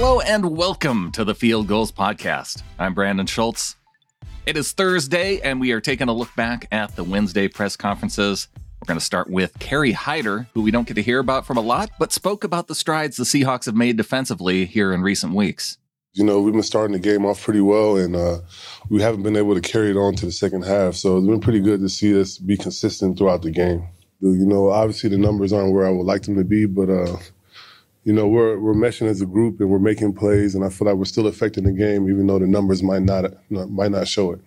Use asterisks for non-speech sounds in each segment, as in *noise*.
Hello and welcome to the Field Gulls Podcast. I'm Brandon Schultz. It is Thursday, and we are taking a look back at the Wednesday press conferences. We're going to start with Kerry Hyder, who we don't get to hear about from a lot, but spoke about the strides the Seahawks have made defensively here in recent weeks. You know, we've been starting the game off pretty well, and uh, we haven't been able to carry it on to the second half. So it's been pretty good to see us be consistent throughout the game. You know, obviously the numbers aren't where I would like them to be, but uh, you know, we're we're meshing as a group and we're making plays, and I feel like we're still affecting the game, even though the numbers might not might not show it.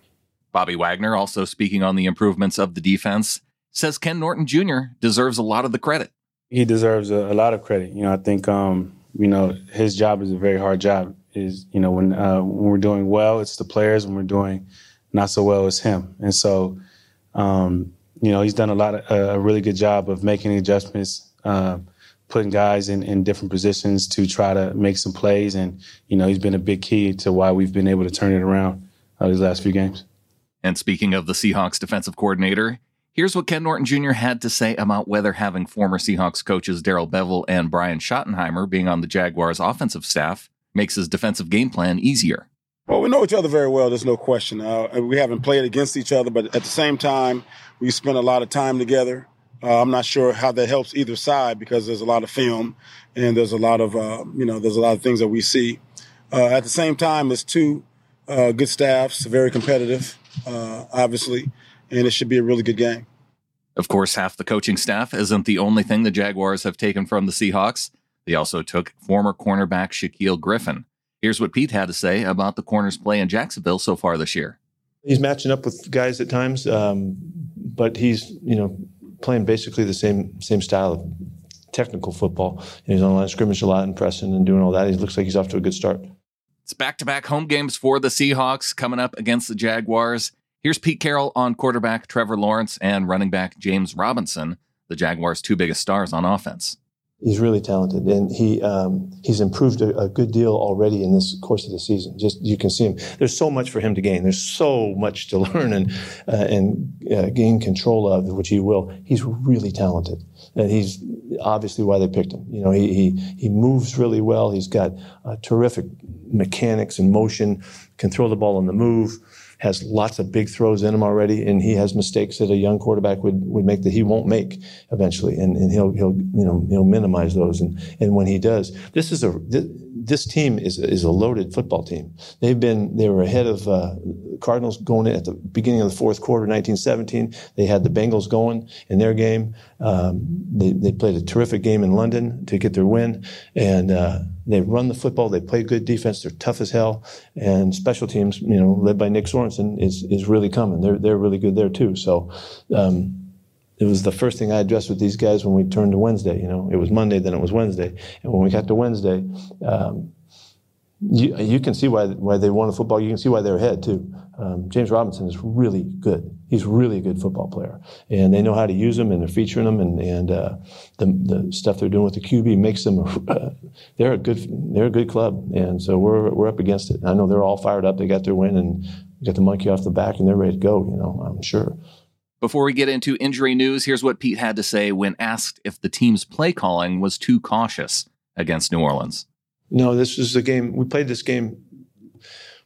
Bobby Wagner, also speaking on the improvements of the defense, says Ken Norton Jr. deserves a lot of the credit. He deserves a, a lot of credit. You know, I think um, you know his job is a very hard job. Is you know when uh, when we're doing well, it's the players. When we're doing not so well, it's him. And so, um, you know, he's done a lot of a really good job of making adjustments. Uh, putting guys in, in different positions to try to make some plays. And, you know, he's been a big key to why we've been able to turn it around uh, these last few games. And speaking of the Seahawks defensive coordinator, here's what Ken Norton Jr. had to say about whether having former Seahawks coaches Darrell Bevell and Brian Schottenheimer being on the Jaguars offensive staff makes his defensive game plan easier. Well, we know each other very well. There's no question. Uh, we haven't played against each other, but at the same time, we spent a lot of time together. Uh, I'm not sure how that helps either side because there's a lot of film and there's a lot of uh, you know there's a lot of things that we see. Uh, at the same time, it's two uh, good staffs, very competitive, uh, obviously, and it should be a really good game. Of course, half the coaching staff isn't the only thing the Jaguars have taken from the Seahawks. They also took former cornerback Shaquill Griffin. Here's what Pete had to say about the corners play in Jacksonville so far this year. He's matching up with guys at times, um, but he's you know playing basically the same same style of technical football. And he's on line of scrimmage a lot and pressing and doing all that. He looks like he's off to a good start. It's back to back home games for the Seahawks coming up against the Jaguars. Here's Pete Carroll on quarterback Trevor Lawrence and running back James Robinson, the Jaguars' two biggest stars on offense he's really talented, and he um, he's improved a, a, good deal already in this course of the season. Just you can see him. There's so much for him to gain. There's so much to *laughs* learn and uh, and uh, gain control of, which he will. He's really talented, and he's obviously why they picked him. You know, he he he moves really well. He's got uh, terrific mechanics and motion. Can throw the ball on the move has lots of big throws in him already, and he has mistakes that a young quarterback would, would make that he won't make eventually, and, and he'll he'll you know he'll minimize those, and and when he does, this is a this, this team is is a loaded football team. They've been they were ahead of uh, Cardinals going in at the beginning of the fourth quarter, 1917. They had the Bengals going in their game. Um, they they played a terrific game in London to get their win, and. Uh, they run the football. They play good defense. They're tough as hell. And special teams, you know, led by Nick Sorensen, is is really coming. They're they're really good there too. So. Um, it was the first thing I addressed with these guys when we turned to Wednesday. You know, it was Monday, then it was Wednesday, and when we got to Wednesday, um, you, you can see why why they won the football. You can see why they're ahead too. Um, James Robinson is really good. He's really a good football player, and they know how to use him, and they're featuring him, and and uh, the the stuff they're doing with the QB makes them. Uh, they're a good they're a good club, and so we're we're up against it. I know they're all fired up. They got their win and got the monkey off the back, and they're ready to go. You know, I'm sure. Before we get into injury news, here's what Pete had to say when asked if the team's play calling was too cautious against New Orleans. No, this was a game. We played this game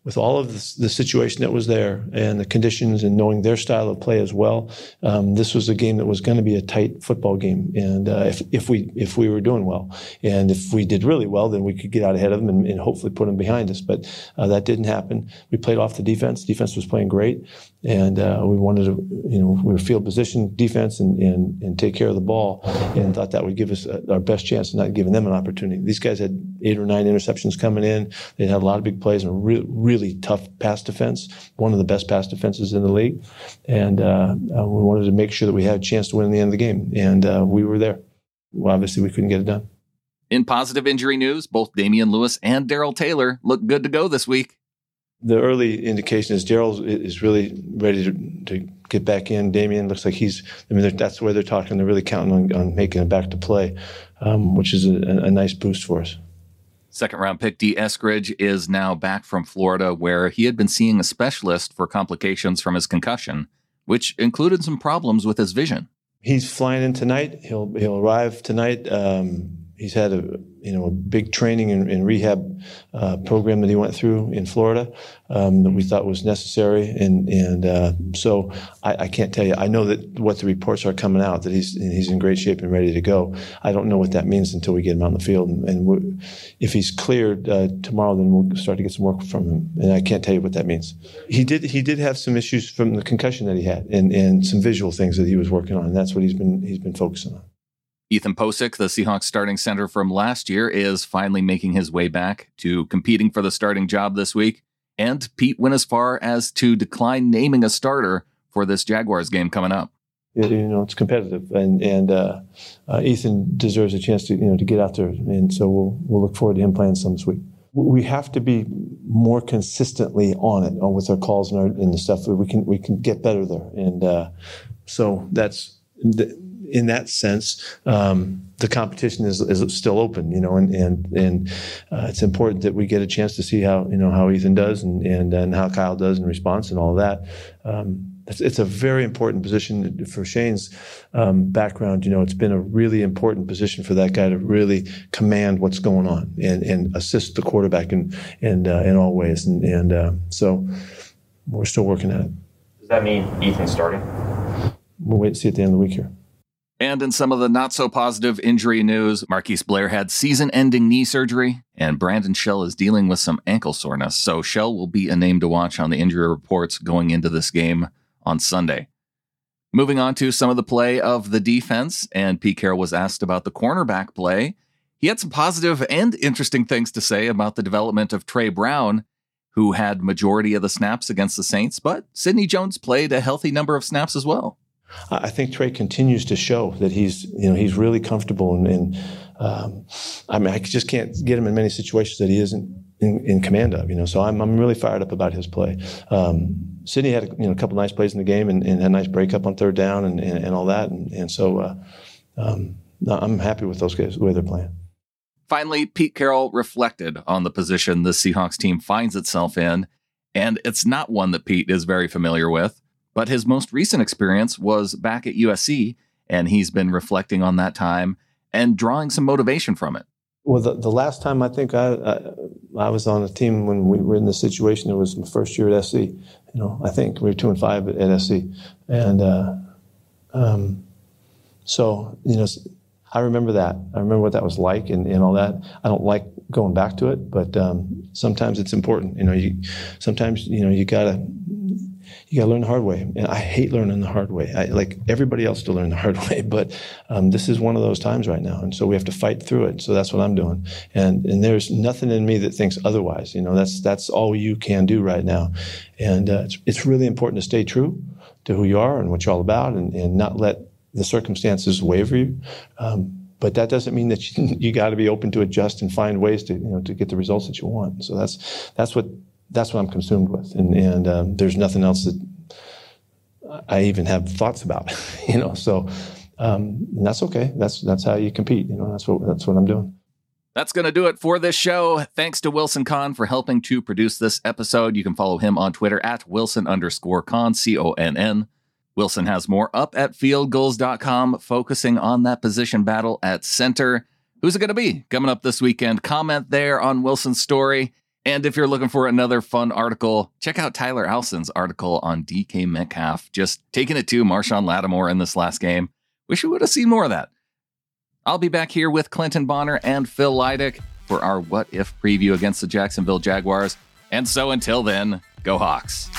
with all of the, the, situation that was there and the conditions and knowing their style of play as well, um, this was a game that was going to be a tight football game. And uh, if, if we if we were doing well, and if we did really well, then we could get out ahead of them and, and hopefully put them behind us. But uh, that didn't happen. We played off the defense. Defense was playing great, and uh, we wanted to, you know, we were field position defense and, and and take care of the ball, and thought that would give us uh, our best chance of not giving them an opportunity. These guys had eight or nine interceptions coming in. They had a lot of big plays and really. really really tough pass defense, one of the best pass defenses in the league. And uh, uh, we wanted to make sure that we had a chance to win in the end of the game. And uh, we were there. Well, obviously, we couldn't get it done. In positive injury news, both Damien Lewis and Darrell Taylor look good to go this week. The early indication is Darrell is really ready to, to, get back in. Damien looks like he's, I mean, that's where they're talking. They're really counting on, on making it back to play, um, which is a, a nice boost for us. Second round pick Dee Eskridge is now back from Florida, where he had been seeing a specialist for complications from his concussion, which included some problems with his vision. He's flying in tonight. He'll he'll arrive tonight. Um, He's had a you know a big training and, and rehab uh, program that he went through in Florida um, that we thought was necessary, and and uh, so I, I, can't tell you. I know that what the reports are coming out that he's he's in great shape and ready to go. I don't know what that means until we get him out on the field, and, and if he's cleared uh, tomorrow, then we'll start to get some work from him. And I can't tell you what that means. He did he did have some issues from the concussion that he had, and and some visual things that he was working on, and that's what he's been he's been focusing on. Ethan Pocic, the Seahawks starting center from last year, is finally making his way back to competing for the starting job this week. And Pete went as far as to decline naming a starter for this Jaguars game coming up. You know, it's competitive, and and uh, uh, Ethan deserves a chance to you know to get out there, and so we'll we'll look forward to him playing some this week. We have to be more consistently on it on with our calls and, our, and the stuff we can we can get better there, and uh, so that's in that sense, um, the competition is, is still open, you know, and and and uh, it's important that we get a chance to see how you know how Ethan does and and, and how Kyle does in response and all that. Um, it's, it's, a very important position for Shane's um, background. You know, it's been a really important position for that guy to really command what's going on and, and assist the quarterback in in, uh, in all ways. And, and uh, so we're still working at it. Does that mean Ethan starting? We'll wait and see at the end of the week here. And in some of the not so positive injury news, Marquise Blair had season ending knee surgery, and Brandon Shell is dealing with some ankle soreness. So Shell will be a name to watch on the injury reports going into this game on Sunday. Moving on to some of the play of the defense, and Pete Carroll was asked about the cornerback play. He had some positive and interesting things to say about the development of Trey Brown, who had majority of the snaps against the Saints, but Sidney Jones played a healthy number of snaps as well. I think Trey continues to show that he's, you know, he's really comfortable and, and um, I mean, I just can't get him in many situations that he isn't in, in command of, you know. So I'm, I'm really fired up about his play. Um, Sidney had you know a couple nice plays in the game and, and had a nice breakup on third down and, and, and all that, and, and so uh, um, I'm happy with those guys the way they're playing. Finally, Pete Carroll reflected on the position the Seahawks team finds itself in, and it's not one that Pete is very familiar with. But his most recent experience was back at USC, and he's been reflecting on that time and drawing some motivation from it. Well, the, the last time I think I, I, I was on a team when we were in this situation, it was my first year at SC. You know, I think we were two and five at, at SC, and uh, um, so you know, I remember that. I remember what that was like and, and all that. I don't like going back to it, but um, sometimes it's important. You know, you sometimes you know you gotta you got to learn the hard way. And I hate learning the hard way. I like everybody else to learn the hard *laughs* way, but um, this is one of those times right now, and so we have to fight through it. So that's what I'm doing. And and there's nothing in me that thinks otherwise. You know, that's that's all you can do right now. And uh, it's it's really important to stay true to who you are and what you're all about, and, and not let the circumstances waver you. Um, but that doesn't mean that *laughs* you, you got to be open to adjust and find ways to you know to get the results that you want. So that's that's what that's what I'm consumed with, and and um, there's nothing else that I even have thoughts about, *laughs* you know. So um, that's okay. That's that's how you compete. You know, that's what that's what I'm doing. That's going to do it for this show. Thanks to Wilson Conn for helping to produce this episode. You can follow him on Twitter at Wilson underscore Conn, C O N N. Wilson has more up at fieldgulls.com, focusing on that position battle at center. Who's it going to be coming up this weekend? Comment there on Wilson's story. And if you're looking for another fun article, check out Tyler Alston's article on DK Metcalf, just taking it to Marshon Lattimore in this last game. Wish we would have seen more of that. I'll be back here with Clinton Bonner and Phil Leidick for our What If preview against the Jacksonville Jaguars. And so until then, go Hawks.